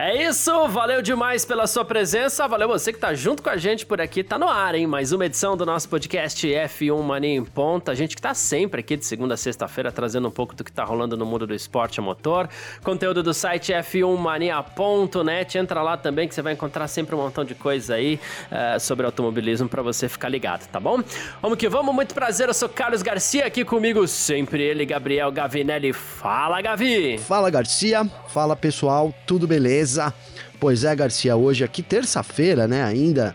É isso, valeu demais pela sua presença, valeu você que tá junto com a gente por aqui, tá no ar, hein? Mais uma edição do nosso podcast F1 Mania em Ponta, a gente que tá sempre aqui de segunda a sexta-feira trazendo um pouco do que tá rolando no mundo do esporte a motor, conteúdo do site f1mania.net, entra lá também que você vai encontrar sempre um montão de coisa aí uh, sobre automobilismo para você ficar ligado, tá bom? Vamos que vamos, muito prazer, eu sou Carlos Garcia, aqui comigo sempre ele, Gabriel Gavinelli, fala Gavi! Fala Garcia, fala pessoal, tudo beleza? Beleza? Pois é, Garcia, hoje aqui, terça-feira, né, ainda.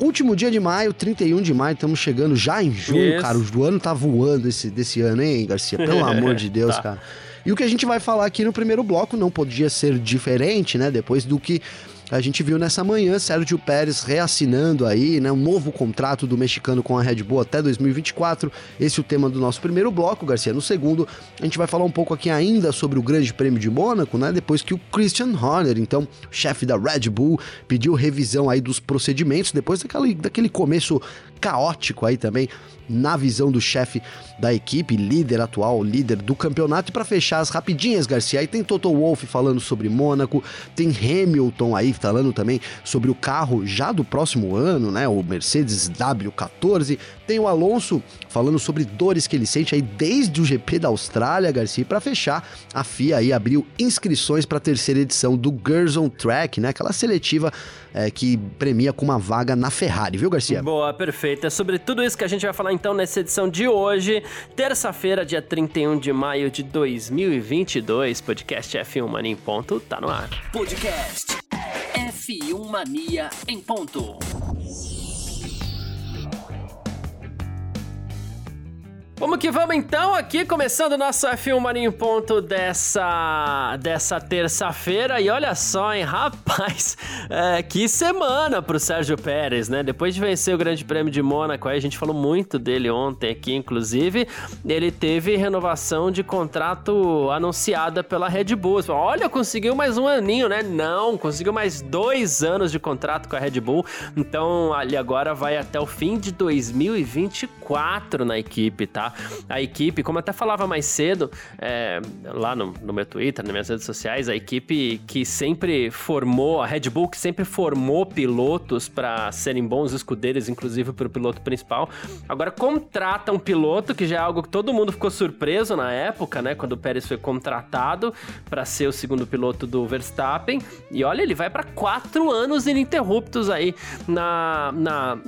Último dia de maio, 31 de maio, estamos chegando já em junho, yes. cara. O ano tá voando esse, desse ano, hein, Garcia? Pelo amor de Deus, tá. cara. E o que a gente vai falar aqui no primeiro bloco não podia ser diferente, né? Depois do que a gente viu nessa manhã Sérgio Pérez reassinando aí, né, um novo contrato do mexicano com a Red Bull até 2024. Esse é o tema do nosso primeiro bloco, Garcia. No segundo, a gente vai falar um pouco aqui ainda sobre o Grande Prêmio de Mônaco, né, depois que o Christian Horner, então, chefe da Red Bull, pediu revisão aí dos procedimentos depois daquele, daquele começo caótico aí também na visão do chefe da equipe, líder atual, líder do campeonato. E para fechar as rapidinhas, Garcia, aí tem Toto Wolff falando sobre Mônaco, tem Hamilton aí falando também sobre o carro já do próximo ano, né? O Mercedes W14. Tem o Alonso falando sobre dores que ele sente aí desde o GP da Austrália, Garcia. E para fechar, a FIA aí abriu inscrições para a terceira edição do Girls on Track, né? Aquela seletiva é, que premia com uma vaga na Ferrari, viu, Garcia? Boa, perfeito. É sobre tudo isso que a gente vai falar então nessa edição de hoje, terça-feira, dia 31 de maio de 2022. Podcast F1 Mania em ponto, tá no ar. Podcast F1 Mania em ponto. Vamos que vamos então, aqui começando o nosso F1 Marinho Ponto dessa, dessa terça-feira. E olha só, hein, rapaz, é, que semana pro Sérgio Pérez, né? Depois de vencer o Grande Prêmio de Mônaco, a gente falou muito dele ontem aqui, inclusive, ele teve renovação de contrato anunciada pela Red Bull. Olha, conseguiu mais um aninho, né? Não, conseguiu mais dois anos de contrato com a Red Bull. Então, ali agora vai até o fim de 2024 na equipe, tá? A equipe, como até falava mais cedo, é, lá no, no, meu Twitter, nas minhas redes sociais, a equipe que sempre formou, a Red Bull que sempre formou pilotos para serem bons escudeiros, inclusive para o piloto principal, agora contrata um piloto que já é algo que todo mundo ficou surpreso na época, né? Quando o Pérez foi contratado para ser o segundo piloto do Verstappen. E olha, ele vai para quatro anos ininterruptos aí na, na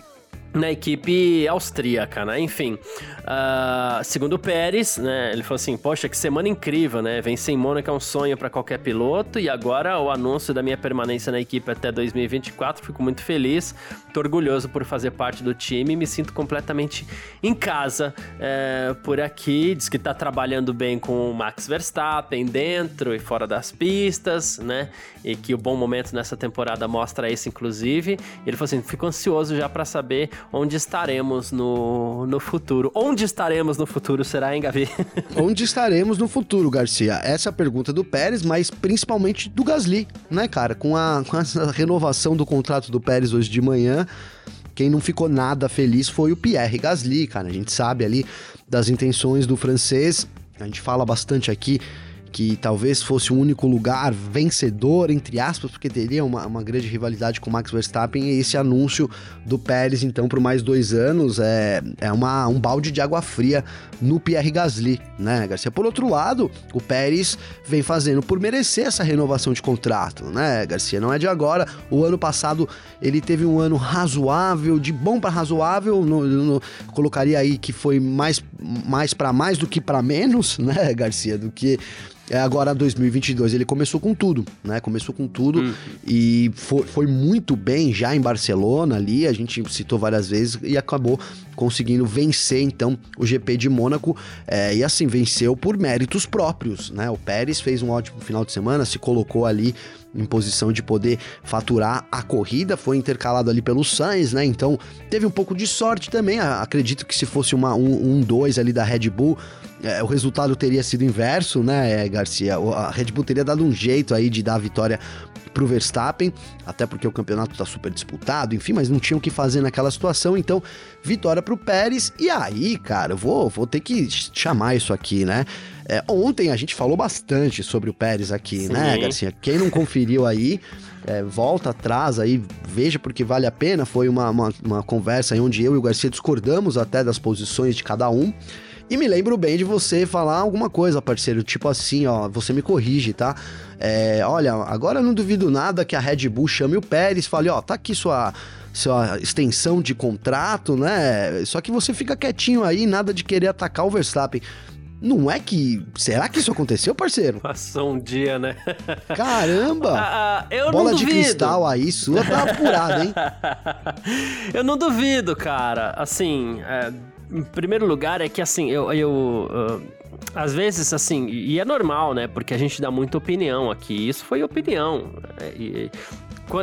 na equipe austríaca, né? Enfim, uh, segundo o Pérez, né? Ele falou assim: Poxa, que semana incrível, né? Vencer em Mônaco é um sonho para qualquer piloto e agora o anúncio da minha permanência na equipe até 2024. Fico muito feliz, tô orgulhoso por fazer parte do time, me sinto completamente em casa é, por aqui. Diz que tá trabalhando bem com o Max Verstappen dentro e fora das pistas, né? E que o bom momento nessa temporada mostra isso, inclusive. Ele falou assim: Fico ansioso já para saber onde estaremos no, no futuro. Onde estaremos no futuro, será, hein, Gavi? onde estaremos no futuro, Garcia? Essa é a pergunta do Pérez, mas principalmente do Gasly, né, cara? Com a, com a renovação do contrato do Pérez hoje de manhã, quem não ficou nada feliz foi o Pierre Gasly, cara. A gente sabe ali das intenções do francês, a gente fala bastante aqui que talvez fosse o único lugar vencedor, entre aspas, porque teria uma, uma grande rivalidade com Max Verstappen, e esse anúncio do Pérez, então, por mais dois anos, é, é uma, um balde de água fria no Pierre Gasly, né, Garcia? Por outro lado, o Pérez vem fazendo por merecer essa renovação de contrato, né, Garcia? Não é de agora. O ano passado ele teve um ano razoável, de bom para razoável, no, no, colocaria aí que foi mais, mais para mais do que para menos, né, Garcia? Do que é, agora 2022 ele começou com tudo, né? Começou com tudo hum. e foi, foi muito bem já em Barcelona ali, a gente citou várias vezes e acabou conseguindo vencer então o GP de Mônaco é, e assim venceu por méritos próprios, né? O Pérez fez um ótimo final de semana, se colocou ali em posição de poder faturar a corrida, foi intercalado ali pelo Sainz, né? Então teve um pouco de sorte também. Acredito que se fosse uma 1-2 um, um, ali da Red Bull, é, o resultado teria sido inverso, né, Garcia? A Red Bull teria dado um jeito aí de dar a vitória pro Verstappen, até porque o campeonato tá super disputado, enfim, mas não tinha o que fazer naquela situação, então vitória pro Pérez. E aí, cara, eu vou, vou ter que chamar isso aqui, né? É, ontem a gente falou bastante sobre o Pérez aqui, né, Sim. né, Garcia? Quem não conferiu aí, é, volta atrás aí, veja porque vale a pena. Foi uma, uma, uma conversa aí onde eu e o Garcia discordamos até das posições de cada um. E me lembro bem de você falar alguma coisa, parceiro, tipo assim, ó, você me corrige, tá? É, olha, agora eu não duvido nada que a Red Bull chame o Pérez fale, ó, tá aqui sua sua extensão de contrato, né? Só que você fica quietinho aí, nada de querer atacar o Verstappen. Não é que. Será que isso aconteceu, parceiro? Passou um dia, né? Caramba! Ah, ah, eu Bola de cristal aí, sua tá apurada, hein? eu não duvido, cara. Assim, é, em primeiro lugar, é que assim, eu. eu uh, às vezes, assim, e é normal, né? Porque a gente dá muita opinião aqui. Isso foi opinião. Né? E,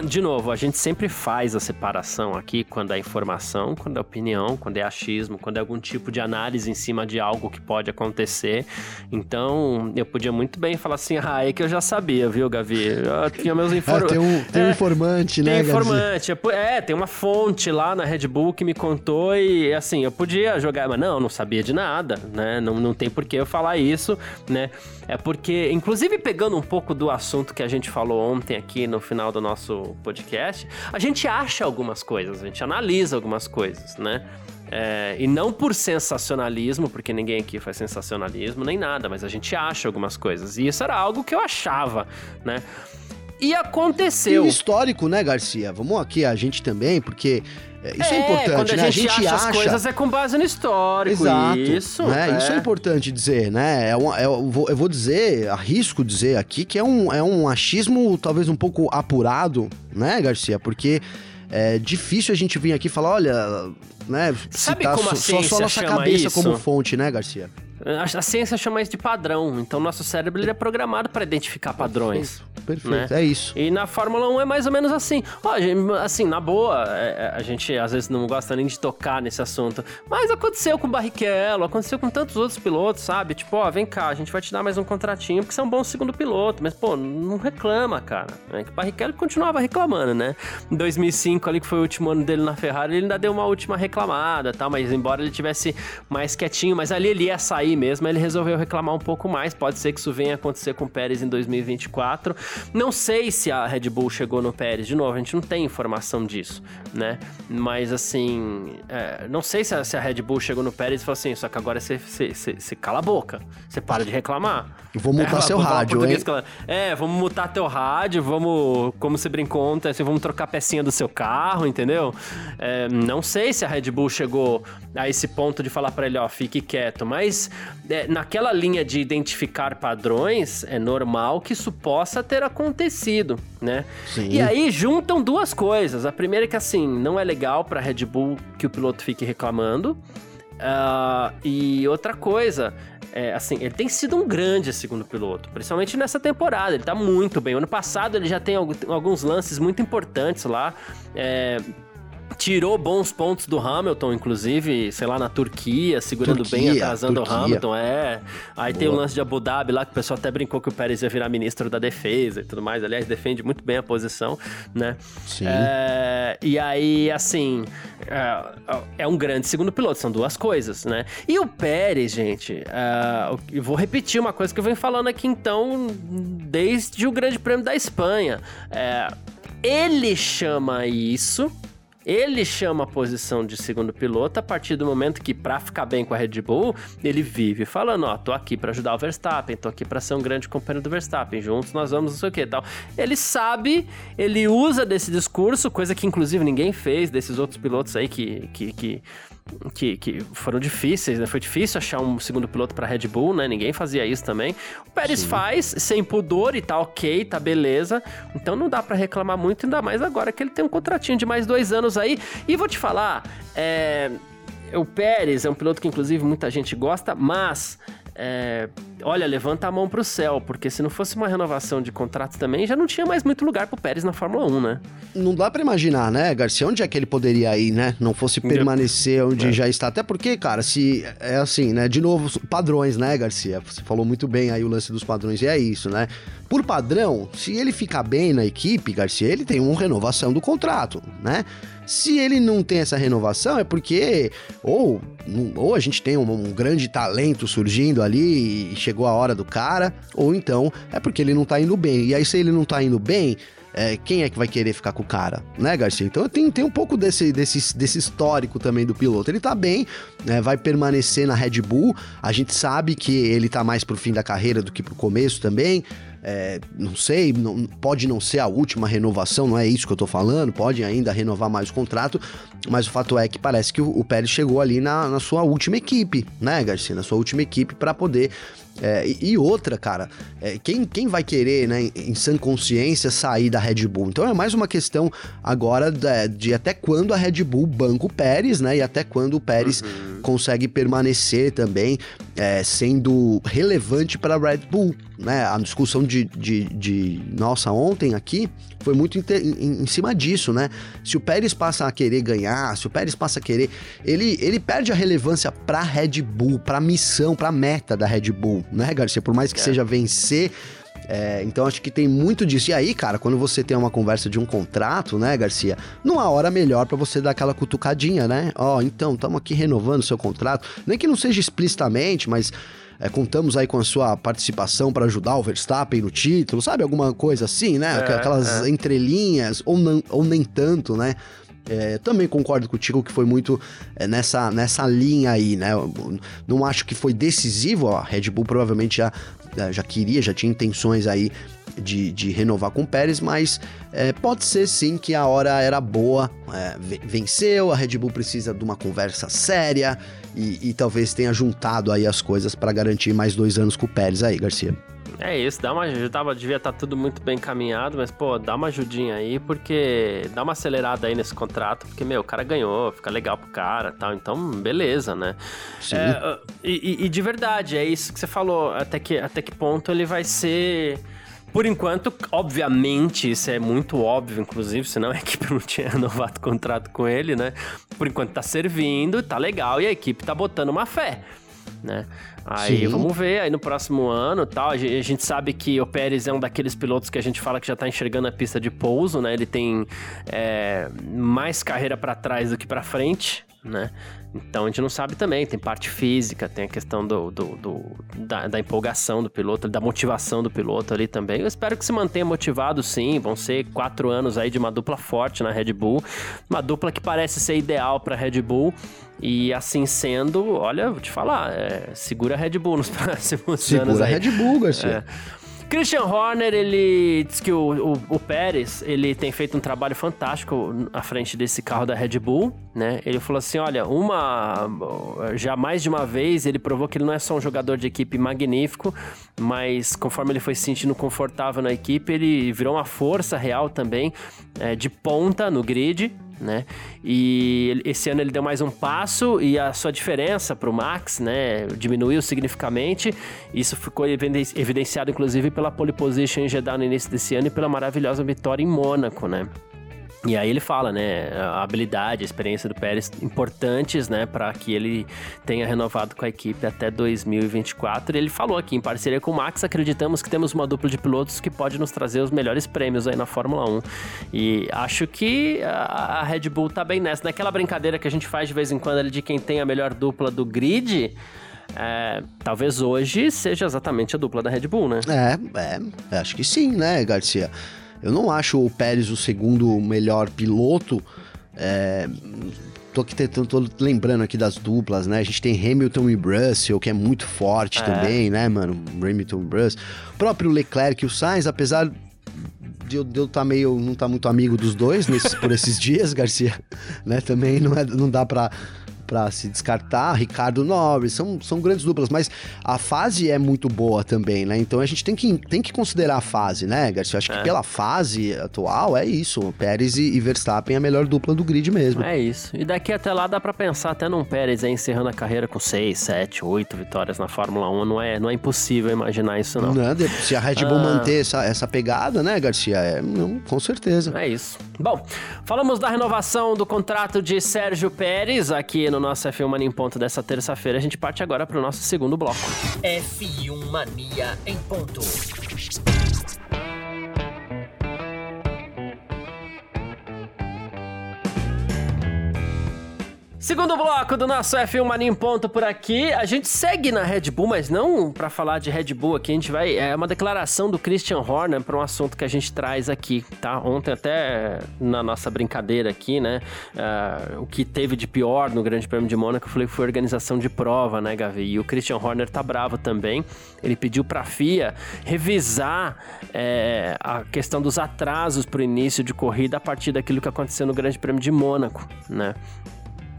de novo, a gente sempre faz a separação aqui quando é informação, quando é opinião, quando é achismo, quando é algum tipo de análise em cima de algo que pode acontecer. Então, eu podia muito bem falar assim, ah, é que eu já sabia, viu, Gavi? Eu tinha meus informantes. Ah, tem um, tem é, um informante, né, Tem informante. É, tem uma fonte lá na Red Bull que me contou e, assim, eu podia jogar, mas não, não sabia de nada, né? Não, não tem por que eu falar isso, né? É porque, inclusive pegando um pouco do assunto que a gente falou ontem aqui no final do nosso podcast, a gente acha algumas coisas, a gente analisa algumas coisas, né? É, e não por sensacionalismo, porque ninguém aqui faz sensacionalismo nem nada, mas a gente acha algumas coisas. E isso era algo que eu achava, né? E aconteceu. E histórico, né, Garcia? Vamos aqui a gente também, porque isso é, é importante, quando a né? Gente a gente acha, acha, as coisas é com base no histórico. Exato. Isso, né? é. isso é importante dizer, né? É um, é, eu, vou, eu vou dizer, arrisco dizer aqui que é um, é um achismo talvez um pouco apurado, né, Garcia? Porque é difícil a gente vir aqui e falar, olha, né? Sabe como a só, só nossa cabeça isso? como fonte, né, Garcia? A, ciência chama isso de padrão. Então, nosso cérebro ele é programado para identificar padrões. Perfeito, perfeito. Né? é isso. E na Fórmula 1 é mais ou menos assim. Ó, assim, na boa, é, é, a gente às vezes não gosta nem de tocar nesse assunto. Mas aconteceu com o Barrichello, aconteceu com tantos outros pilotos, sabe? Tipo, ó, vem cá, a gente vai te dar mais um contratinho porque você é um bom segundo piloto. Mas, pô, não reclama, cara. É que o Barrichello continuava reclamando, né? Em 2005, ali que foi o último ano dele na Ferrari, ele ainda deu uma última reclamada, tá? Mas embora ele tivesse mais quietinho, mas ali ele ia sair mesmo, ele resolveu reclamar um pouco mais. Pode ser que isso venha acontecer com o Pérez em 2024. Não sei se a Red Bull chegou no Pérez, de novo, a gente não tem informação disso, né? Mas assim, é, não sei se a, se a, Red Bull chegou no Pérez e falou assim: só que agora você, você, você, você cala a boca, você para de reclamar. Vou mutar é, seu rádio, hein? É, vamos mutar teu rádio, vamos, como você brincou ontem, assim, vamos trocar a pecinha do seu carro, entendeu? É, não sei se a Red Bull chegou a esse ponto de falar para ele, ó, fique quieto, mas é, naquela linha de identificar padrões, é normal que isso possa ter acontecido, né? Sim. E aí juntam duas coisas. A primeira é que, assim, não é legal pra Red Bull que o piloto fique reclamando. Uh, e outra coisa, é, assim, ele tem sido um grande segundo piloto, principalmente nessa temporada. Ele tá muito bem. ano passado ele já tem alguns lances muito importantes lá. É, tirou bons pontos do Hamilton, inclusive, sei lá, na Turquia, segurando Turquia, bem, atrasando Turquia. o Hamilton, é. Aí Boa. tem o lance de Abu Dhabi lá, que o pessoal até brincou que o Pérez ia virar ministro da defesa e tudo mais. Aliás, defende muito bem a posição, né? Sim. É, e aí, assim, é, é, um grande segundo piloto, são duas coisas, né? E o Pérez, gente, é, eu vou repetir uma coisa que eu venho falando aqui, então, desde o Grande Prêmio da Espanha. É, ele chama isso ele chama a posição de segundo piloto a partir do momento que, para ficar bem com a Red Bull, ele vive falando: Ó, tô aqui para ajudar o Verstappen, tô aqui para ser um grande companheiro do Verstappen, juntos nós vamos não sei o que tal. Ele sabe, ele usa desse discurso, coisa que inclusive ninguém fez, desses outros pilotos aí que, que, que que, que foram difíceis, né? Foi difícil achar um segundo piloto para Red Bull, né? Ninguém fazia isso também. O Pérez Sim. faz sem pudor e tá ok, tá beleza. Então não dá para reclamar muito, ainda mais agora que ele tem um contratinho de mais dois anos aí. E vou te falar, é o Pérez é um piloto que, inclusive, muita gente gosta, mas é, olha, levanta a mão pro céu, porque se não fosse uma renovação de contrato também, já não tinha mais muito lugar pro Pérez na Fórmula 1, né? Não dá para imaginar, né, Garcia, onde é que ele poderia ir, né? Não fosse permanecer onde é. já está. Até porque, cara, se é assim, né? De novo, padrões, né, Garcia? Você falou muito bem aí o lance dos padrões, e é isso, né? Por padrão, se ele ficar bem na equipe, Garcia, ele tem uma renovação do contrato, né? Se ele não tem essa renovação, é porque ou, ou a gente tem um, um, grande talento surgindo ali e chegou a hora do cara, ou então é porque ele não tá indo bem. E aí, se ele não tá indo bem, é, quem é que vai querer ficar com o cara, né, Garcia? Então tem, tem um pouco desse, desse, desse histórico também do piloto. Ele tá bem, né, vai permanecer na Red Bull. A gente sabe que ele tá mais pro fim da carreira do que pro começo também. É, não sei, não, pode não ser a última renovação, não é isso que eu tô falando, pode ainda renovar mais o contrato, mas o fato é que parece que o, o Pérez chegou ali na, na sua última equipe, né, Garcia? Na sua última equipe para poder é, e, outra, cara, é, quem, quem vai querer, né, em, em sã consciência, sair da Red Bull? Então é mais uma questão agora de, de até quando a Red Bull banca o Pérez, né? E até quando o Pérez uhum. Consegue permanecer também é, sendo relevante para Red Bull, né? A discussão de, de, de nossa ontem aqui foi muito em, em, em, cima disso, né? Se o Pérez passa a querer ganhar, se o Pérez passa a querer, ele, ele perde a relevância para Red Bull, para a missão, para a meta da Red Bull, né, Garcia? Por mais que é. seja vencer é, então acho que tem muito disso. E aí, cara, quando você tem uma conversa de um contrato, né, Garcia? Numa hora melhor para você dar aquela cutucadinha, né? Ó, oh, então, estamos aqui renovando seu contrato. Nem que não seja explicitamente, mas é, contamos aí com a sua participação para ajudar o Verstappen no título, sabe? Alguma coisa assim, né? É, Aquelas é. entrelinhas, ou, não, ou nem tanto, né? É, também concordo contigo que foi muito é, nessa, nessa linha aí, né? Não acho que foi decisivo, a Red Bull provavelmente já, já queria, já tinha intenções aí de, de renovar com o Pérez, mas é, pode ser sim que a hora era boa, é, venceu, a Red Bull precisa de uma conversa séria, e, e talvez tenha juntado aí as coisas para garantir mais dois anos com o Pérez aí, Garcia. É isso, dá uma ajuda, devia estar tá tudo muito bem encaminhado, mas pô, dá uma ajudinha aí, porque dá uma acelerada aí nesse contrato, porque, meu, o cara ganhou, fica legal pro cara tal, então beleza, né? Sim. É, e, e, de verdade, é isso que você falou, até que, até que ponto ele vai ser por enquanto, obviamente, isso é muito óbvio, inclusive, senão a equipe não tinha renovado o contrato com ele, né? Por enquanto tá servindo, tá legal e a equipe tá botando uma fé, né? Aí Sim. vamos ver aí no próximo ano tal. A gente sabe que o Pérez é um daqueles pilotos que a gente fala que já tá enxergando a pista de pouso, né? Ele tem é, mais carreira para trás do que para frente, né? Então a gente não sabe também, tem parte física, tem a questão do, do, do da, da, empolgação do piloto, da motivação do piloto ali também. Eu espero que se mantenha motivado sim, vão ser quatro anos aí de uma dupla forte na Red Bull, uma dupla que parece ser ideal para Red Bull. E assim sendo, olha, vou te falar, é, segura a Red Bull nos próximos segura anos. Segura a Red Bull, Garcia. É. Christian Horner, ele diz que o, o, o, Pérez, ele tem feito um trabalho fantástico à frente desse carro da Red Bull, né? Ele falou assim, olha, uma... Já mais de uma vez ele provou que ele não é só um jogador de equipe magnífico, mas conforme ele foi se sentindo confortável na equipe, ele virou uma força real também, é, de ponta no grid, né? E esse ano ele deu mais um passo e a sua diferença para o Max, né, diminuiu significativamente. Isso ficou evidenciado inclusive pela pole position em Jeddah no início desse ano e pela maravilhosa vitória em Mônaco, né? E aí ele fala, né, a habilidade, a experiência do Pérez importantes, né, para que ele tenha renovado com a equipe até 2024. E ele falou aqui, em parceria com o Max, acreditamos que temos uma dupla de pilotos que pode nos trazer os melhores prêmios aí na Fórmula 1. E acho que a Red Bull tá bem nessa. Naquela brincadeira que a gente faz de vez em quando ali de quem tem a melhor dupla do grid, é, talvez hoje seja exatamente a dupla da Red Bull, né? É, é, acho que sim, né, Garcia? Eu não acho o Pérez o segundo melhor piloto. É, tô, aqui, tô, tô, lembrando aqui das duplas, né? A gente tem Hamilton e Russell, que é muito forte é. também, né, mano? Hamilton e Russell. O próprio Leclerc e o Sainz, apesar de eu, de eu tá meio, não tá muito amigo dos dois nesses, por esses dias, Garcia, né? Também não, é, não dá pra para se descartar, Ricardo Nobre, são, são grandes duplas, mas a fase é muito boa também, né? Então a gente tem que, tem que considerar a fase, né, Garcia? Eu acho que é. pela fase atual é isso. Pérez e, e, Verstappen é a melhor dupla do grid mesmo. É isso. E daqui até lá dá para pensar até num Pérez aí encerrando a carreira com 6, 7, 8 vitórias na Fórmula 1. Não é, não é impossível imaginar isso, não. não se a Red Bull ah. manter essa, essa pegada, né, Garcia? É, não, com certeza. É isso. Bom, falamos da renovação do contrato de Sérgio Pérez aqui no nosso F1 Mania em Ponto dessa terça-feira. A gente parte agora para o nosso segundo bloco. F1 Mania em Ponto. Segundo bloco do nosso F1 Mania em Ponto por aqui. A gente segue na Red Bull, mas não para falar de Red Bull aqui. A gente vai. É uma declaração do Christian Horner para um assunto que a gente traz aqui, tá? Ontem, até na nossa brincadeira aqui, né? Uh, o que teve de pior no Grande Prêmio de Mônaco, eu falei que foi organização de prova, né, Gavi? E o Christian Horner tá bravo também. Ele pediu para a FIA revisar é, a questão dos atrasos para o início de corrida a partir daquilo que aconteceu no Grande Prêmio de Mônaco, né?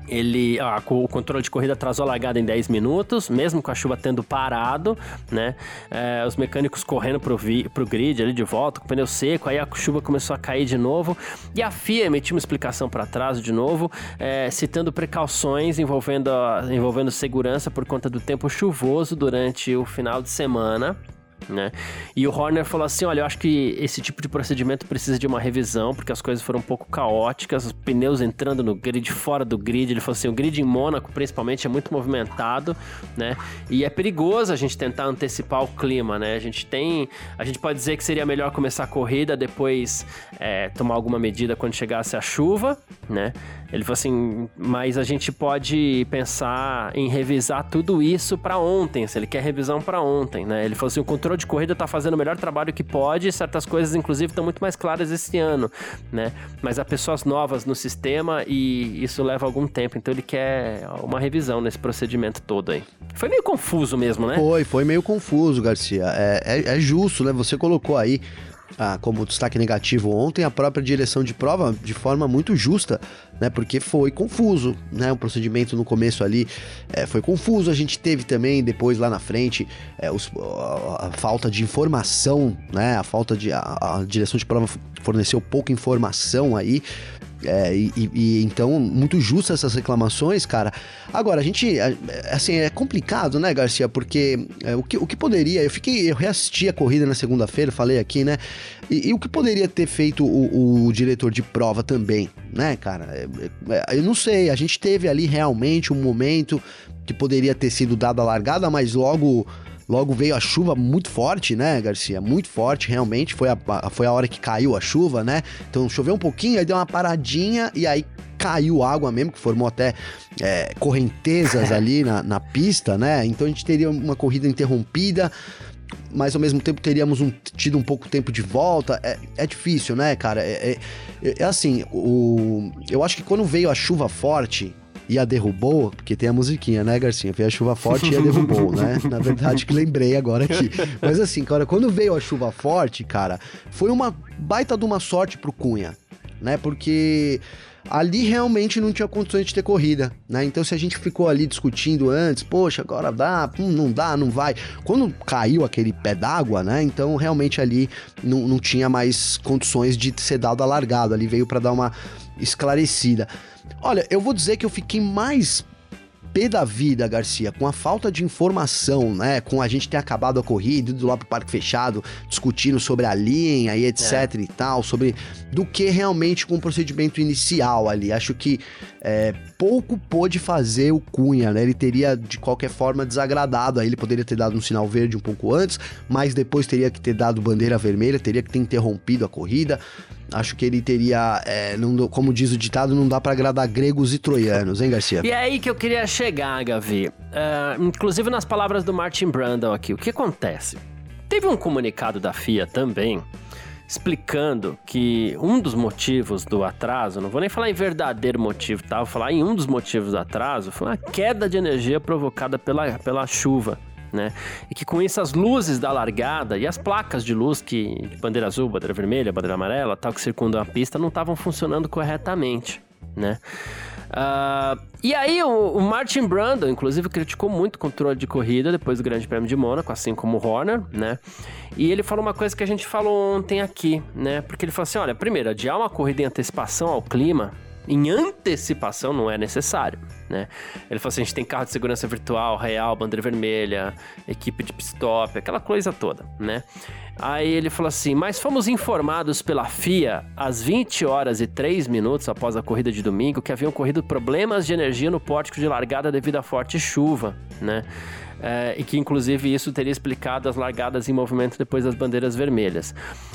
Ele o controle de corrida atrasou a largada em 10 minutos, mesmo com a chuva tendo parado, né? É, os mecânicos correndo pro, vi, pro grid ali de volta, com o pneu seco, aí a chuva começou a cair de novo e a FIA emitiu uma explicação para atraso de novo, é, citando precauções envolvendo, envolvendo segurança por conta do tempo chuvoso durante o final de semana né? E o Horner falou assim: olha, eu acho que esse tipo de procedimento precisa de uma revisão, porque as coisas foram um pouco caóticas, os pneus entrando no grid, fora do grid. Ele falou assim: o grid em Mônaco, principalmente, é muito movimentado, né? E é perigoso a gente tentar antecipar o clima, né? A gente tem. A gente pode dizer que seria melhor começar a corrida, depois é, tomar alguma medida quando chegasse a chuva, né? Ele falou assim, mas a gente pode pensar em revisar tudo isso para ontem, se ele quer revisão para ontem, né? Ele falou assim, o controle de corrida tá fazendo o melhor trabalho que pode, certas coisas inclusive estão muito mais claras esse ano, né? Mas há pessoas novas no sistema e isso leva algum tempo, então ele quer uma revisão nesse procedimento todo aí. Foi meio confuso mesmo, né? Foi, foi meio confuso, Garcia. É, é, é justo, né? Você colocou aí ah, como destaque negativo ontem, a própria direção de prova de forma muito justa, né? Porque foi confuso, né? O procedimento no começo ali é, foi confuso. A gente teve também depois lá na frente é, os, a, a, falta de informação, né? A falta de a, a direção de prova forneceu pouca informação aí é, e, e, então, muito justo essas reclamações, cara. Agora, a gente, assim, é complicado, né, Garcia? Porque é, o, que, o que poderia. Eu fiquei. Eu reassisti a corrida na segunda-feira, falei aqui, né? E, e, o que poderia ter feito o, o, diretor de prova também, né, cara? É, é, eu não sei. A gente teve ali realmente um momento que poderia ter sido dado a largada, mas logo Logo veio a chuva muito forte, né, Garcia? Muito forte, realmente. Foi a, foi a hora que caiu a chuva, né? Então choveu um pouquinho, aí deu uma paradinha e aí caiu água mesmo, que formou até é, correntezas ali na, na pista, né? Então a gente teria uma corrida interrompida mas ao mesmo tempo teríamos um, tido um pouco tempo de volta. É, é difícil, né, cara? É, é, é, assim, o, eu acho que quando veio a chuva forte, e a derrubou, porque tem a musiquinha, né, Garcinha? Veio a chuva forte e a derrubou, né? Na verdade, que lembrei agora aqui. Mas assim, cara, quando veio a chuva forte, cara, foi uma baita de uma sorte pro Cunha, né? Porque ali realmente não tinha condições de ter corrida, né? Então se a gente ficou ali discutindo antes, poxa, agora dá, hum, não dá, não vai. Quando caiu aquele pé d'água, né? Então realmente ali não, não tinha mais condições de ser dado a largada, ali veio para dar uma esclarecida. Olha, eu vou dizer que eu fiquei mais pé da vida, Garcia, com a falta de informação, né? Com a gente ter acabado a corrida, ido lá pro parque fechado, discutindo sobre a linha e etc é. e tal, sobre do que realmente com o procedimento inicial ali. Acho que é, pouco pôde fazer o Cunha, né? Ele teria de qualquer forma desagradado, aí ele poderia ter dado um sinal verde um pouco antes, mas depois teria que ter dado bandeira vermelha, teria que ter interrompido a corrida. Acho que ele teria, é, não, como diz o ditado, não dá para agradar gregos e troianos, hein, Garcia? E é aí que eu queria chegar, Gavi. Uh, inclusive nas palavras do Martin Brandon aqui. O que acontece? Teve um comunicado da FIA também explicando que um dos motivos do atraso, não vou nem falar em verdadeiro motivo, tá? Vou falar em um dos motivos do atraso, foi uma queda de energia provocada pela, pela chuva né? E que com isso as luzes da largada e as placas de luz que de bandeira azul, bandeira vermelha, bandeira amarela, tal que circundam a pista não estavam funcionando corretamente, né? Uh, e aí o, o, Martin Brundle, inclusive, criticou muito o controle de corrida depois do Grande Prêmio de Mônaco, assim como o Horner, né? E ele falou uma coisa que a gente falou ontem aqui, né? Porque ele falou assim, olha, primeiro, adiar uma corrida em antecipação ao clima em antecipação não é necessário, né? Ele falou assim, a gente tem carro de segurança virtual, real, bandeira vermelha, equipe de pit stop, aquela coisa toda, né? Aí ele falou assim, mas fomos informados pela FIA às 20 horas e 3 minutos após a corrida de domingo que haviam ocorrido problemas de energia no pórtico de largada devido à forte chuva, né? É, e que inclusive isso teria explicado as largadas em movimento depois das bandeiras vermelhas.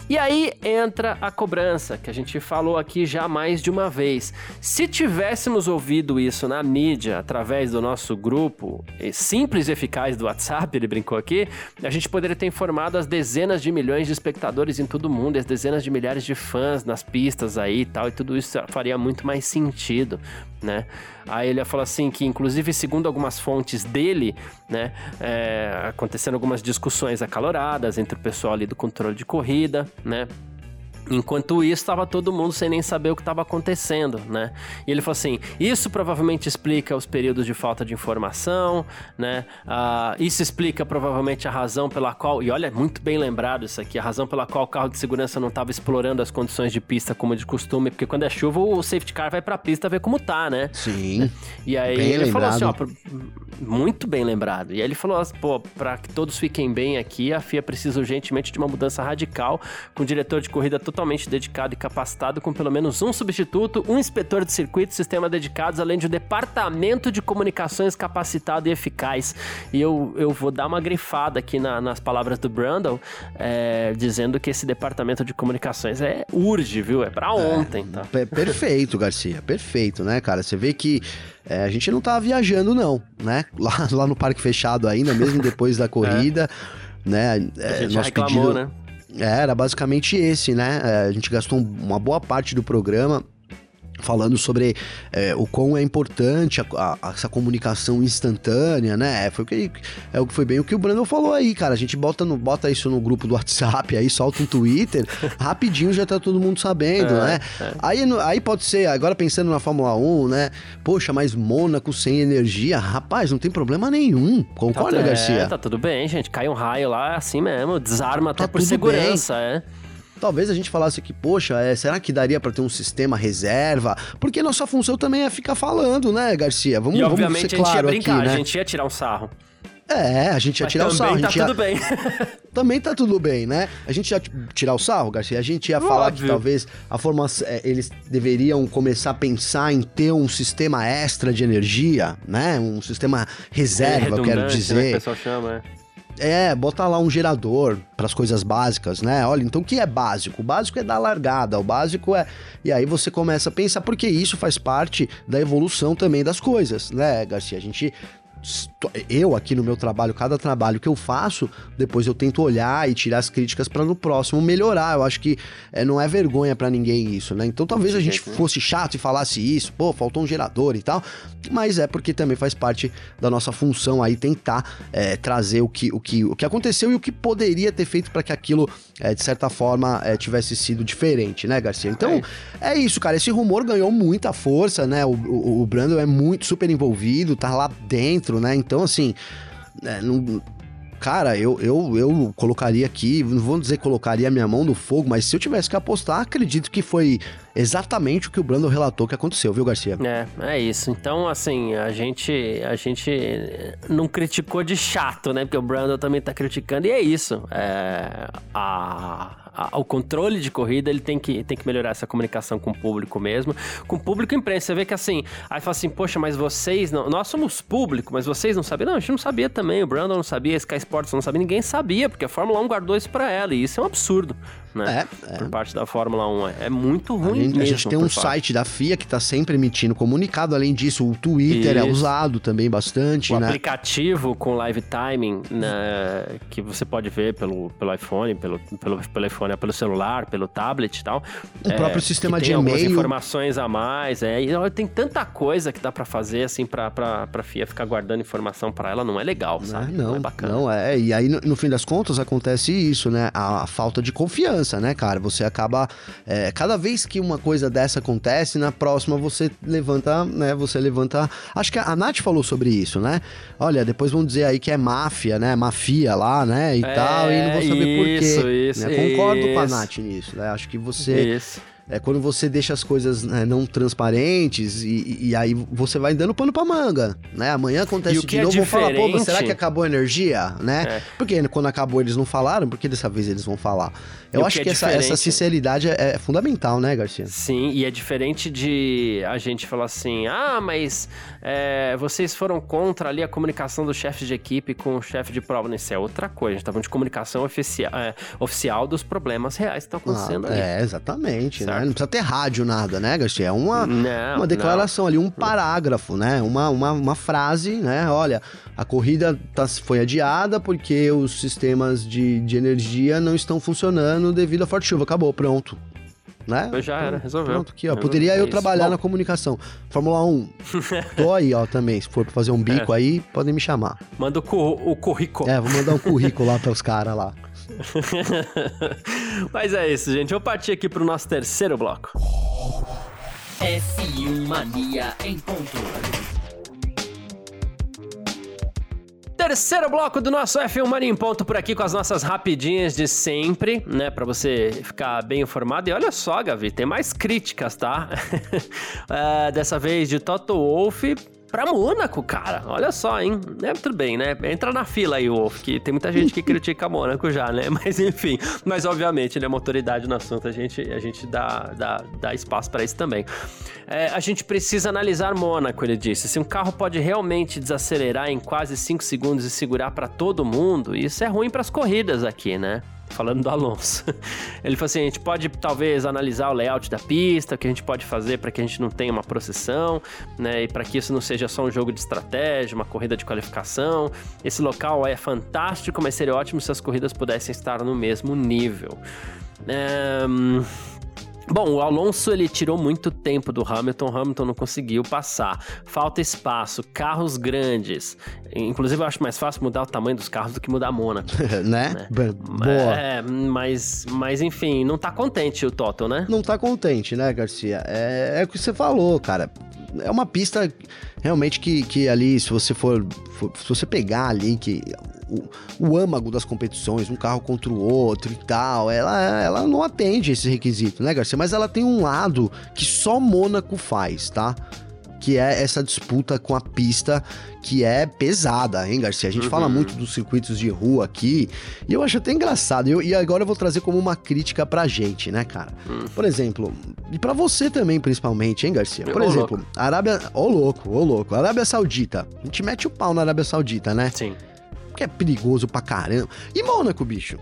E aí entra a cobrança, que a gente falou aqui já mais de uma vez. Se tivéssemos ouvido isso na mídia, através do nosso grupo simples e eficaz do WhatsApp, ele brincou aqui, a gente poderia ter informado as dezenas de milhões de espectadores em todo o mundo, as dezenas de milhares de fãs nas pistas aí e tal, e tudo isso faria muito mais sentido né? Aí ele falou assim que, inclusive, segundo algumas fontes dele, né, é, acontecendo algumas discussões acaloradas entre o pessoal ali do controle de corrida, né? Enquanto isso, estava todo mundo sem nem saber o que estava acontecendo, né? E ele falou assim: isso provavelmente explica os períodos de falta de informação, né? Uh, isso explica provavelmente a razão pela qual, e olha, muito bem lembrado isso aqui, a razão pela qual o carro de segurança não estava explorando as condições de pista como de costume, porque quando é chuva o safety car vai para a pista ver como tá, né? Sim. E aí ele lembrado. falou assim: ó, muito bem lembrado. E aí ele falou: assim, pô, para que todos fiquem bem aqui, a FIA precisa urgentemente de uma mudança radical, com o diretor de corrida totalmente totalmente dedicado e capacitado, com pelo menos um substituto, um inspetor de circuito, sistema dedicados, além de um departamento de comunicações capacitado e eficaz. E eu, eu vou dar uma grifada aqui na, nas palavras do Brandon, é, dizendo que esse departamento de comunicações é urge, viu? É para é, ontem, é, tá? Perfeito, Garcia, perfeito, né, cara? Você vê que é, a gente não tava viajando, não, né? Lá, lá no parque fechado ainda, mesmo depois da corrida, é. né? É, a gente nosso reclamou, pedido, né? É, era basicamente esse, né? É, a gente gastou uma boa parte do programa falando sobre é, o quão é importante a, a, essa comunicação instantânea, né? É, foi o que, é o que foi bem o que o Brandon falou aí, cara. A gente bota, no, bota isso no grupo do WhatsApp, aí solta um Twitter, rapidinho já tá todo mundo sabendo, é, né? É. Aí, aí pode ser, agora pensando na Fórmula 1, né? Poxa, mas Mônaco sem energia, rapaz, não tem problema nenhum. Concorda, tá, Garcia? Tá tudo bem, gente. Cai um raio lá, assim mesmo, desarma até tá por segurança, bem. é. Talvez a gente falasse que, poxa, é, será que daria para ter um sistema reserva? Porque nossa função também é ficar falando, né, Garcia? Vamos, e, obviamente, vamos ser claro a gente ia brincar, aqui, né? a gente ia tirar um sarro. É, a gente ia Mas tirar o sarro. Tá ia... tudo bem. também tá tudo bem, né? A gente ia tirar o sarro, Garcia. A gente ia Óbvio. falar que talvez a forma é, eles deveriam começar a pensar em ter um sistema extra de energia, né? Um sistema reserva, é eu quero dizer. Né, que o pessoal chama, é. É, bota lá um gerador para as coisas básicas, né? Olha, então o que é básico? O básico é dar largada, o básico é. E aí você começa a pensar, porque isso faz parte da evolução também das coisas, né, Garcia? A gente eu aqui no meu trabalho, cada trabalho que eu faço, depois eu tento olhar e tirar as críticas para no próximo melhorar. Eu acho que é, não é vergonha para ninguém isso, né? Então talvez a gente fosse chato e falasse isso, pô, faltou um gerador e tal, mas é porque também faz parte da nossa função aí tentar é, trazer o que, o, que, o que aconteceu e o que poderia ter feito para que aquilo, é, de certa forma, é, tivesse sido diferente, né, Garcia? Então é. é. isso, cara. Esse rumor ganhou muita força, né? O, o, o Brandon é muito super envolvido, tá lá dentro né? Então, assim, é, não, cara, eu, eu, eu colocaria aqui, não vou dizer colocaria minha mão no fogo, mas se eu tivesse que apostar, acredito que foi exatamente o que o Brando relatou que aconteceu, viu, Garcia? É, é isso. Então, assim, a gente, a gente não criticou de chato, né? Porque o Brando também tá criticando, e é isso. É, a o controle de corrida, ele tem que, tem que melhorar essa comunicação com o público mesmo. Com o público e imprensa. Você vê que assim, aí fala assim, poxa, mas vocês não. Nós somos público, mas vocês não sabiam? Não, a gente não sabia também. O Brandon não sabia, a Sky Sports não sabia, ninguém sabia, porque a Fórmula 1 guardou isso pra ela. E isso é um absurdo né? É, é. Por parte da Fórmula 1. É muito ruim a gente, mesmo. A gente tem um site da FIA que está sempre emitindo comunicado. Além disso, o Twitter é Isso. é usado também bastante, o né? aplicativo com live timing, né, que você pode ver pelo, pelo iPhone, pelo, pelo, pelo iPhone, pelo celular, pelo tablet e tal. O é, próprio sistema de e-mail. informações a mais. É, e tem tanta coisa que dá para fazer, assim, pra, pra, pra FIA ficar guardando informação para ela. Não é legal, sabe? Não, não, é bacana. Não é. E aí, no, no fim das contas, acontece isso, né? A, a falta de confiança né, cara? Você acaba. É, cada vez que uma coisa dessa acontece, na próxima você levanta, né? Você levanta. Acho que a Nath falou sobre isso, né? Olha, depois vão dizer aí que é máfia, né? Mafia lá, né? E é, tal, e não vou saber isso, por quê. Isso, né? Concordo isso. com a Nath nisso, né? Acho que você. Isso é quando você deixa as coisas né, não transparentes e, e, aí você vai dando pano pra manga, né? Amanhã acontece de é novo, vão falar, pô, será que acabou a energia, né? É. Porque quando acabou eles não falaram, porque dessa vez eles vão falar. Eu e acho que, que é essa, essa, sinceridade é, é, fundamental, né, Garcia? Sim, e é diferente de a gente falar assim, ah, mas é, vocês foram contra ali a comunicação do chefe de equipe com o chefe de prova. Isso é outra coisa, a gente tá falando de comunicação oficial, é, oficial dos problemas reais que estão acontecendo ah, ali. É, exatamente, né? Não precisa ter rádio, nada, né, Garcia? É uma, não, uma declaração não. ali, um parágrafo, né? Uma, uma, uma frase, né? Olha, a corrida tá, foi adiada porque os sistemas de, de energia não estão funcionando devido à forte chuva. Acabou, pronto. Né? Já era, resolveu. Pronto, aqui, ó. Poderia eu é trabalhar Bom. na comunicação. Fórmula 1. Tô aí, ó, também. Se for pra fazer um bico é. aí, podem me chamar. Manda o, o currículo. É, vou mandar um currículo lá pros caras lá. Mas é isso, gente. Vou partir aqui pro nosso terceiro bloco. F1 Mania em ponto. Terceiro bloco do nosso F1 Mania em ponto por aqui com as nossas rapidinhas de sempre, né? Pra você ficar bem informado. E olha só, Gavi, tem mais críticas, tá? é, dessa vez de Toto Wolff pra Mônaco, cara. Olha só, hein? É, tudo bem, né? Entra na fila aí, Wolf, que tem muita gente que critica Mônaco já, né? Mas enfim, mas obviamente ele é uma autoridade no assunto, a gente, a gente dá, dá, dá espaço para isso também. É, a gente precisa analisar Mônaco, ele disse. Se um carro pode realmente desacelerar em quase 5 segundos e segurar para todo mundo, isso é ruim para as corridas aqui, né? Falando do Alonso. Ele falou assim: a gente pode talvez analisar o layout da pista, o que a gente pode fazer para que a gente não tenha uma processão, né? E para que isso não seja só um jogo de estratégia, uma corrida de qualificação. Esse local é fantástico, mas seria ótimo se as corridas pudessem estar no mesmo nível. É... Bom, o Alonso ele tirou muito tempo do Hamilton, o Hamilton não conseguiu passar. Falta espaço, carros grandes. Inclusive, eu acho mais fácil mudar o tamanho dos carros do que mudar a Mônaco. né? né? Boa. É, mas, mas enfim, não tá contente o Toto, né? Não tá contente, né, Garcia? É, é o que você falou, cara é uma pista realmente que, que ali, se você for, for se você pegar ali que o, o, âmago das competições, um carro contra o outro e tal, ela, ela não atende esse requisito, né, Garcia? Mas ela tem um lado que só Mônaco faz, tá? Que é essa disputa com a pista que é pesada, hein, Garcia? A gente uhum. fala muito dos circuitos de rua aqui, e eu acho até engraçado. Eu, e agora eu vou trazer como uma crítica pra gente, né, cara? Uhum. Por exemplo, e para você também, principalmente, hein, Garcia? Por ô, exemplo, louco. Arábia. Ô, louco, ô, louco. Arábia Saudita. A gente mete o pau na Arábia Saudita, né? Sim. Porque é perigoso pra caramba. E Mônaco, bicho?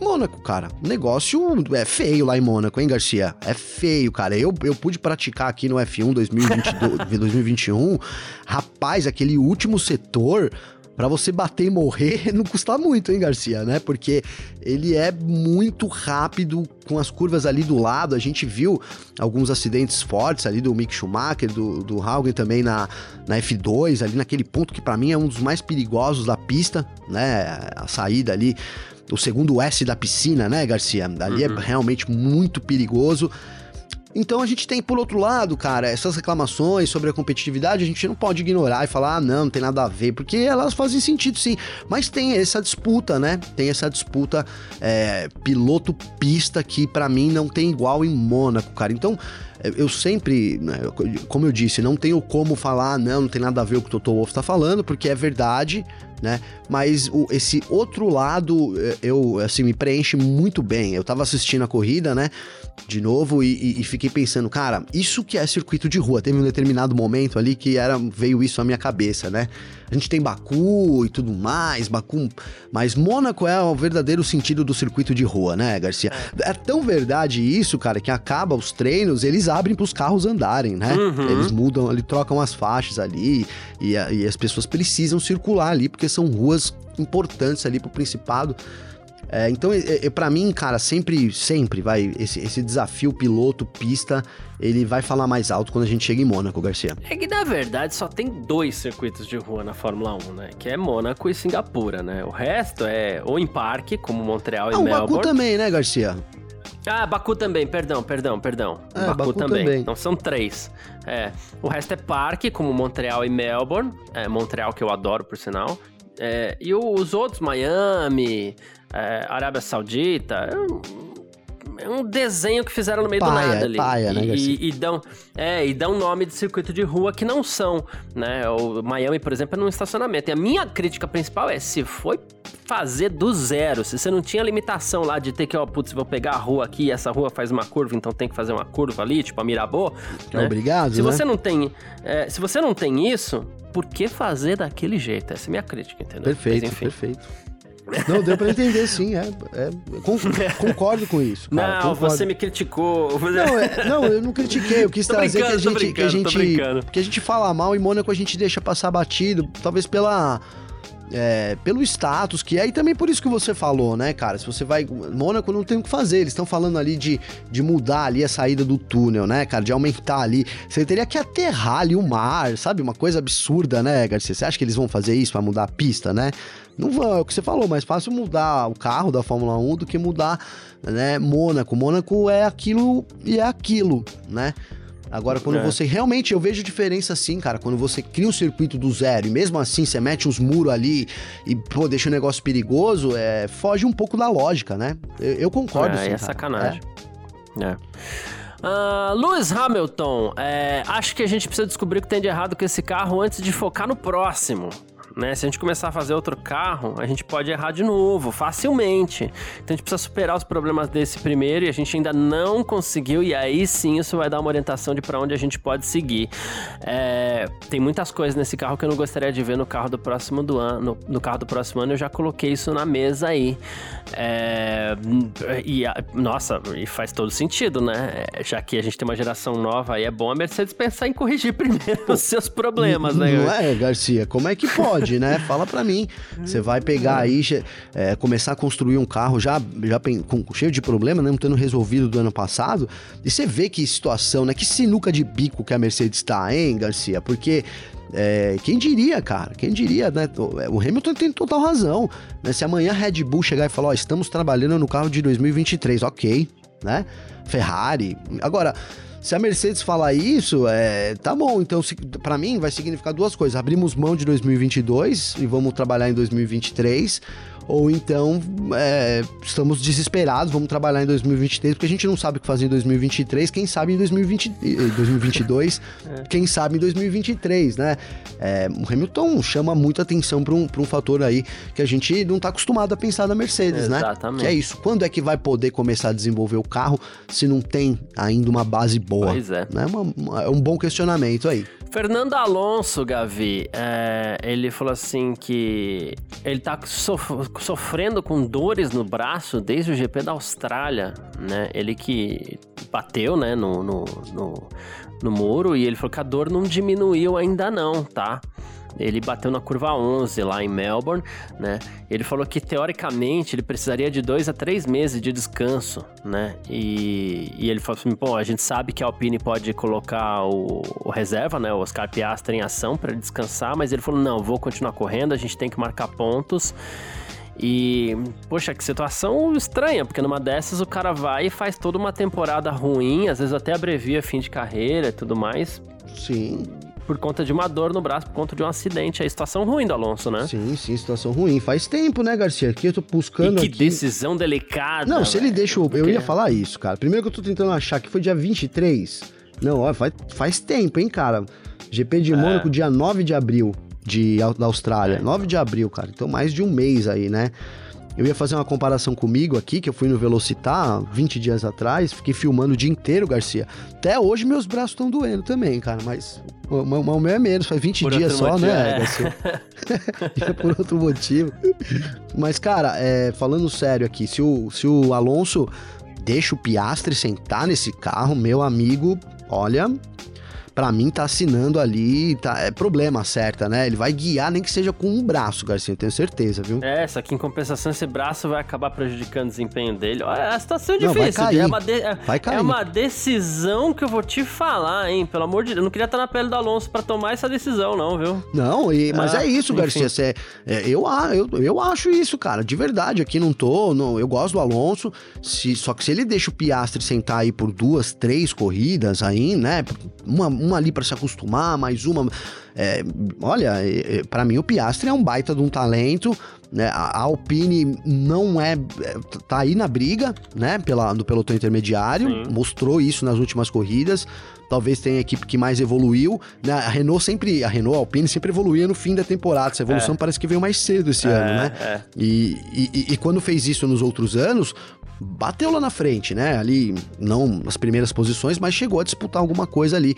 Mônaco, cara. O negócio é feio lá em Mônaco, hein, Garcia? É feio, cara. Eu, eu pude praticar aqui no F1 2022, 2021. Rapaz, aquele último setor para você bater e morrer não custa muito, hein, Garcia, né? Porque ele é muito rápido com as curvas ali do lado. A gente viu alguns acidentes fortes ali do Mick Schumacher, do, do Haugen também na, na F2, ali naquele ponto que para mim é um dos mais perigosos da pista, né? A saída ali o segundo S da piscina, né, Garcia? Ali é uhum. é realmente muito perigoso. Então a gente tem, por outro lado, cara, essas reclamações sobre a competitividade, a gente não pode ignorar e falar, ah, não, não tem nada a ver, porque elas fazem sentido sim. Mas tem essa disputa, né? Tem essa disputa é, piloto-pista que para mim não tem igual em Mônaco, cara. Então eu sempre, né, como eu disse, não tenho como falar, não, não tem nada a ver com o que o Toto Wolff está falando, porque é verdade, né? Mas o, esse outro lado, eh, eu, assim, me preenche muito bem. Eu tava assistindo a corrida, né? De novo, e, e, e, fiquei pensando, cara, isso que é circuito de rua. Teve um determinado momento ali que era veio isso à minha cabeça, né? A gente tem Baku e tudo mais, Baku, mas Mônaco é o verdadeiro sentido do circuito de rua, né, Garcia? É, é tão verdade isso, cara, que acaba os treinos, eles abrem para os carros andarem, né? Uhum. Eles mudam, eles trocam as faixas ali e, e as pessoas precisam circular ali porque são ruas importantes ali pro Principado. É, então, é, é para mim, cara, sempre, sempre vai. Esse, esse desafio piloto-pista, ele vai falar mais alto quando a gente chega em Mônaco, Garcia. É que na verdade só tem dois circuitos de rua na Fórmula 1, né? Que é Mônaco e Singapura, né? O resto é ou em parque, como Montreal e ah, Melbourne. O Baku também, né, Garcia? Ah, Baku também, perdão, perdão, perdão. É, Baku, Baku também. também. Não são três. É. O resto é parque, como Montreal e Melbourne. É, Montreal, que eu adoro, por sinal. É, e os outros, Miami, é, Arábia Saudita, é um desenho que fizeram no meio paia, do nada é ali. Paia, né, e, e, dão, é, e dão nome de circuito de rua que não são, né? O Miami, por exemplo, é num estacionamento. E a minha crítica principal é se foi fazer do zero, se você não tinha limitação lá de ter que, ó, putz, vou pegar a rua aqui, essa rua faz uma curva, então tem que fazer uma curva ali, tipo a Mirabô. Né? Obrigado. Se né? você não tem, é, se você não tem isso, por que fazer daquele jeito? Essa é a minha crítica, entendeu? Perfeito, Mas, perfeito. Não, deu pra entender sim, é, é concordo com isso. Cara, não, concordo. você me criticou. Não, é, não, eu não critiquei, eu quis trazer que a gente, que a gente, que a gente fala mal em Mônaco a gente deixa passar batido, talvez pela é, pelo status que é, e também por isso que você falou, né, cara? Se você vai. Mônaco não tem o que fazer, eles estão falando ali de, de mudar ali a saída do túnel, né, cara? De aumentar ali. Você teria que aterrar ali o mar, sabe? Uma coisa absurda, né, Garcia? Você acha que eles vão fazer isso para mudar a pista, né? Não vão, é o que você falou, mais fácil mudar o carro da Fórmula 1 do que mudar, né, Mônaco. Mônaco é aquilo e é aquilo, né? Agora, quando é. você realmente, eu vejo diferença assim, cara, quando você cria um circuito do zero e mesmo assim você mete uns muros ali e, pô, deixa o negócio perigoso, é, foge um pouco da lógica, né? Eu, eu concordo, é, sim, É sacanagem. É. é. Uh, Lewis Hamilton, é, acho que a gente precisa descobrir o que tem de errado com esse carro antes de focar no próximo né? Se a gente começar a fazer outro carro, a gente pode errar de novo, facilmente. Então a gente precisa superar os problemas desse primeiro e a gente ainda não conseguiu, e aí sim isso vai dar uma orientação de para onde a gente pode seguir. É, tem muitas coisas nesse carro que eu não gostaria de ver no carro do próximo do ano. No, no carro do próximo ano eu já coloquei isso na mesa aí. É, e nossa, e faz todo sentido, né? Já que a gente tem uma geração nova aí, é bom a Mercedes pensar em corrigir primeiro os seus problemas, né? Não é, Garcia? Como é que pode? né? Fala para mim. Você vai pegar aí, é, começar a construir um carro já, já com, cheio de problema, né? Não tendo resolvido do ano passado. E você vê que situação, né? Que sinuca de bico que a Mercedes tá, hein, Garcia? Porque é, quem diria, cara? Quem diria, né? O Hamilton tem total razão. Né? Se amanhã a Red Bull chegar e falar, ó, estamos trabalhando no carro de 2023, ok, né? Ferrari. Agora, se a Mercedes falar isso, é, tá bom. Então, para mim, vai significar duas coisas. Abrimos mão de 2022 e vamos trabalhar em 2023 ou então é, estamos desesperados, vamos trabalhar em 2023, porque a gente não sabe o que fazer em 2023, quem sabe em 2020, 2022, é. quem sabe em 2023, né? É, o Hamilton chama muita atenção para um, um fator aí que a gente não está acostumado a pensar na Mercedes, né? Exatamente. né? Que é isso, quando é que vai poder começar a desenvolver o carro se não tem ainda uma base boa? Pois é. Né? Uma, uma, é um bom questionamento aí. Fernando Alonso, Gavi, é, ele falou assim que ele tá sof sofrendo com dores no braço desde o GP da Austrália, né? Ele que bateu, né, no, no, no, no muro e ele falou que a dor não diminuiu ainda não, tá? Ele bateu na curva 11 lá em Melbourne, né? Ele falou que teoricamente ele precisaria de dois a três meses de descanso, né? E, e ele falou assim: pô, a gente sabe que a Alpine pode colocar o, o reserva, né? O Oscar Piastri em ação para descansar, mas ele falou: não, vou continuar correndo, a gente tem que marcar pontos. E, poxa, que situação estranha, porque numa dessas o cara vai e faz toda uma temporada ruim, às vezes até abrevia fim de carreira e tudo mais. Sim por conta de uma dor no braço, por conta de um acidente. É situação ruim do Alonso, né? Sim, sim, situação ruim. Faz tempo, né, Garcia? Aqui eu tô buscando. E que aqui... decisão delicada. Não, se ele deixa. Eu ia falar isso, cara. Primeiro que eu tô tentando achar que foi dia 23. Não, ó, faz, faz tempo, hein, cara. GP de é. Mônaco, dia 9 de abril de, da Austrália. É. 9 de abril, cara. Então mais de um mês aí, né? Eu ia fazer uma comparação comigo aqui, que eu fui no Velocitar 20 dias atrás, fiquei filmando o dia inteiro, Garcia. Até hoje meus braços estão doendo também, cara, mas o, o, meu é menos, faz 20 por dias só, motivo, né, é. Garcia? é por outro motivo. Mas, cara, é, falando sério aqui, se o, se o Alonso deixa o Piastre sentar nesse carro, meu amigo, olha, para mim tá assinando ali, tá, é problema, acerta, né? Ele vai guiar nem que seja com um braço, Garcia, eu tenho certeza, viu? É, só que em compensação esse braço vai acabar prejudicando o desempenho dele. Olha, a situação é difícil. Não, vai cair. É, uma de... É, vai cair. é uma decisão que eu vou te falar, hein? Pelo amor de Deus, eu não queria estar na pele do Alonso para tomar essa decisão, não, viu? Não, e, mas ah, é isso, enfim. Garcia. É, é, eu, eu, eu acho isso, cara, de verdade. Aqui não tô, não, eu gosto do Alonso, se, só que se ele deixa o Piastre sentar aí por duas, três corridas aí, né? Uma, uma ali para se acostumar, mais uma. É, olha, é, é para mim o Piastre é um baita de um talento. Né? A Alpine não é, é. tá aí na briga, né? Pela, no pelotão intermediário. Sim. Mostrou isso nas últimas corridas talvez tenha a equipe que mais evoluiu. Né? A Renault sempre, a Renault a Alpine sempre evoluía no fim da temporada. Essa evolução é. parece que veio mais cedo esse é, ano, né? É. E, e, e, quando fez isso nos outros anos, bateu lá na frente, né? Ali, não nas primeiras posições, mas chegou a disputar alguma coisa ali.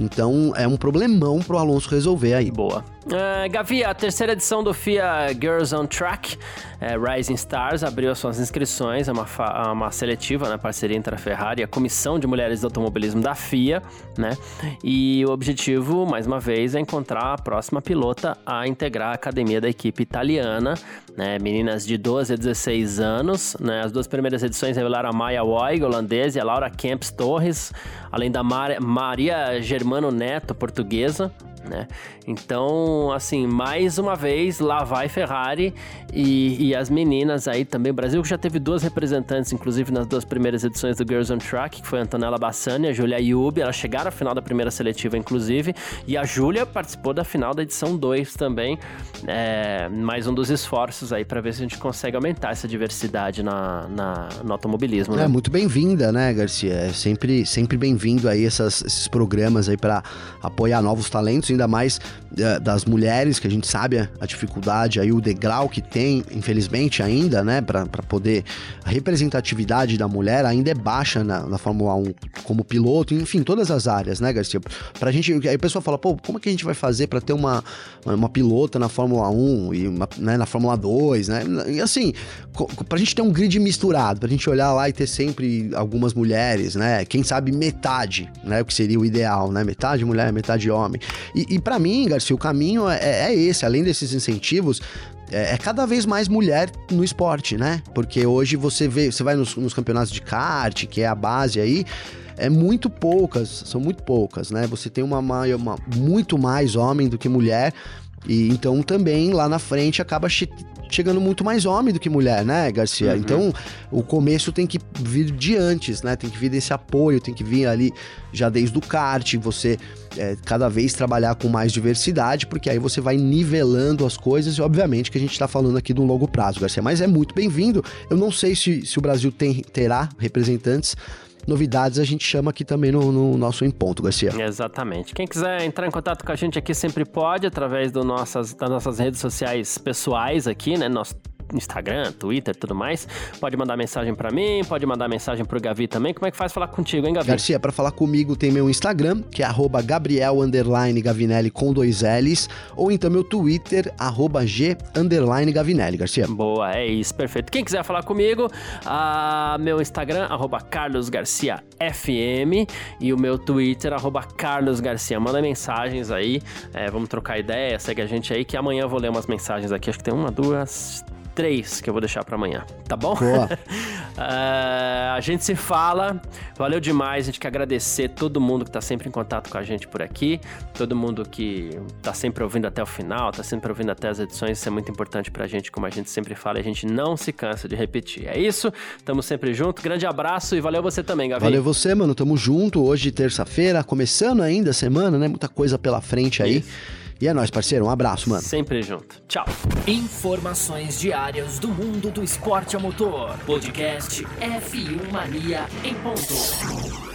Então é um problemão pro Alonso resolver aí. Boa. Uh, Gavi, a terceira edição do FIA Girls on Track é, Rising Stars abriu suas inscrições, é uma, uma seletiva na né, parceria entre a Ferrari e a Comissão de Mulheres do Automobilismo da FIA, né? E o objetivo, mais uma vez, é encontrar a próxima pilota a integrar a academia da equipe italiana, né? Meninas de 12 a 16 anos, né? As duas primeiras edições revelaram a Maya Woig, holandesa, e a Laura Kemps Torres, além da Mar Maria Germano Neto, portuguesa, né? Então, assim, mais uma vez, lá vai Ferrari e, e, as meninas aí também. O Brasil já teve duas representantes, inclusive nas duas primeiras edições do Girls on Track, que foi a Antonella Bassani e a Julia Yubi. Elas chegaram à final da primeira seletiva, inclusive, e a Júlia participou da final da edição 2 também. É, mais um dos esforços aí para ver se a gente consegue aumentar essa diversidade na, na no automobilismo. Né? É muito bem-vinda, né, Garcia? É sempre, sempre bem-vindo aí essas, esses programas aí para apoiar novos talentos ainda mais uh, das mulheres, que a gente sabe a, dificuldade aí, o degrau que tem, infelizmente ainda, né, para poder. A representatividade da mulher ainda é baixa na, na Fórmula 1 como piloto, enfim, todas as áreas, né, Garcia? Pra gente. Aí a pessoa fala, pô, como é que a gente vai fazer para ter uma, uma pilota na Fórmula 1 e uma, né, na Fórmula 2, né? E assim, pra gente ter um grid misturado, pra gente olhar lá e ter sempre algumas mulheres, né? Quem sabe metade, né? O que seria o ideal, né? Metade mulher, metade homem. E, e, para mim, Garcia, o caminho é, é, esse. Além desses incentivos, é, é, cada vez mais mulher no esporte, né? Porque hoje você vê, você vai nos, nos campeonatos de kart, que é a base aí é muito poucas, são muito poucas, né? Você tem uma, uma, uma, muito mais homem do que mulher, e então também lá na frente acaba che chegando muito mais homem do que mulher, né, Garcia? Uhum. Então o começo tem que vir de antes, né? Tem que vir desse apoio, tem que vir ali já desde o kart, você é, cada vez trabalhar com mais diversidade, porque aí você vai nivelando as coisas e obviamente que a gente está falando aqui um longo prazo, Garcia. Mas é muito bem-vindo. Eu não sei se, se o Brasil tem, terá representantes novidades a gente chama aqui também no, no nosso Em Ponto, Garcia. Exatamente. Quem quiser entrar em contato com a gente aqui sempre pode, através do nossas, das nossas redes sociais pessoais aqui, né? Nosso Instagram, Twitter, tudo mais. Pode mandar mensagem para mim, pode mandar mensagem pro Gavi também. Como é que faz falar contigo, hein, Gavi? Garcia, para falar comigo tem meu Instagram, que é Gabriel Gavinelli com dois L's, ou então meu Twitter, G Gavinelli, Garcia. Boa, é isso, perfeito. Quem quiser falar comigo, uh, meu Instagram, arroba Carlos Garcia FM, e o meu Twitter, arroba Carlos Garcia. Manda mensagens aí, é, vamos trocar ideia, segue a gente aí, que amanhã eu vou ler umas mensagens aqui, acho que tem uma, duas, três que eu vou deixar para amanhã, tá bom? Boa. uh, a gente se fala. Valeu demais. A gente quer agradecer todo mundo que tá sempre em contato com a gente por aqui, todo mundo que tá sempre ouvindo até o final, tá sempre ouvindo até as edições. Isso é muito importante pra gente, como a gente sempre fala. A gente não se cansa de repetir. É isso. Tamo sempre junto. Grande abraço e valeu você também, Gavi. Valeu você, mano. Tamo junto. Hoje, terça-feira, começando ainda a semana, né? Muita coisa pela frente aí. Isso. E é nóis, parceiro. Um abraço, mano. Sempre junto. Tchau. Informações diárias do mundo do esporte a motor. Podcast F1 Mania em ponto.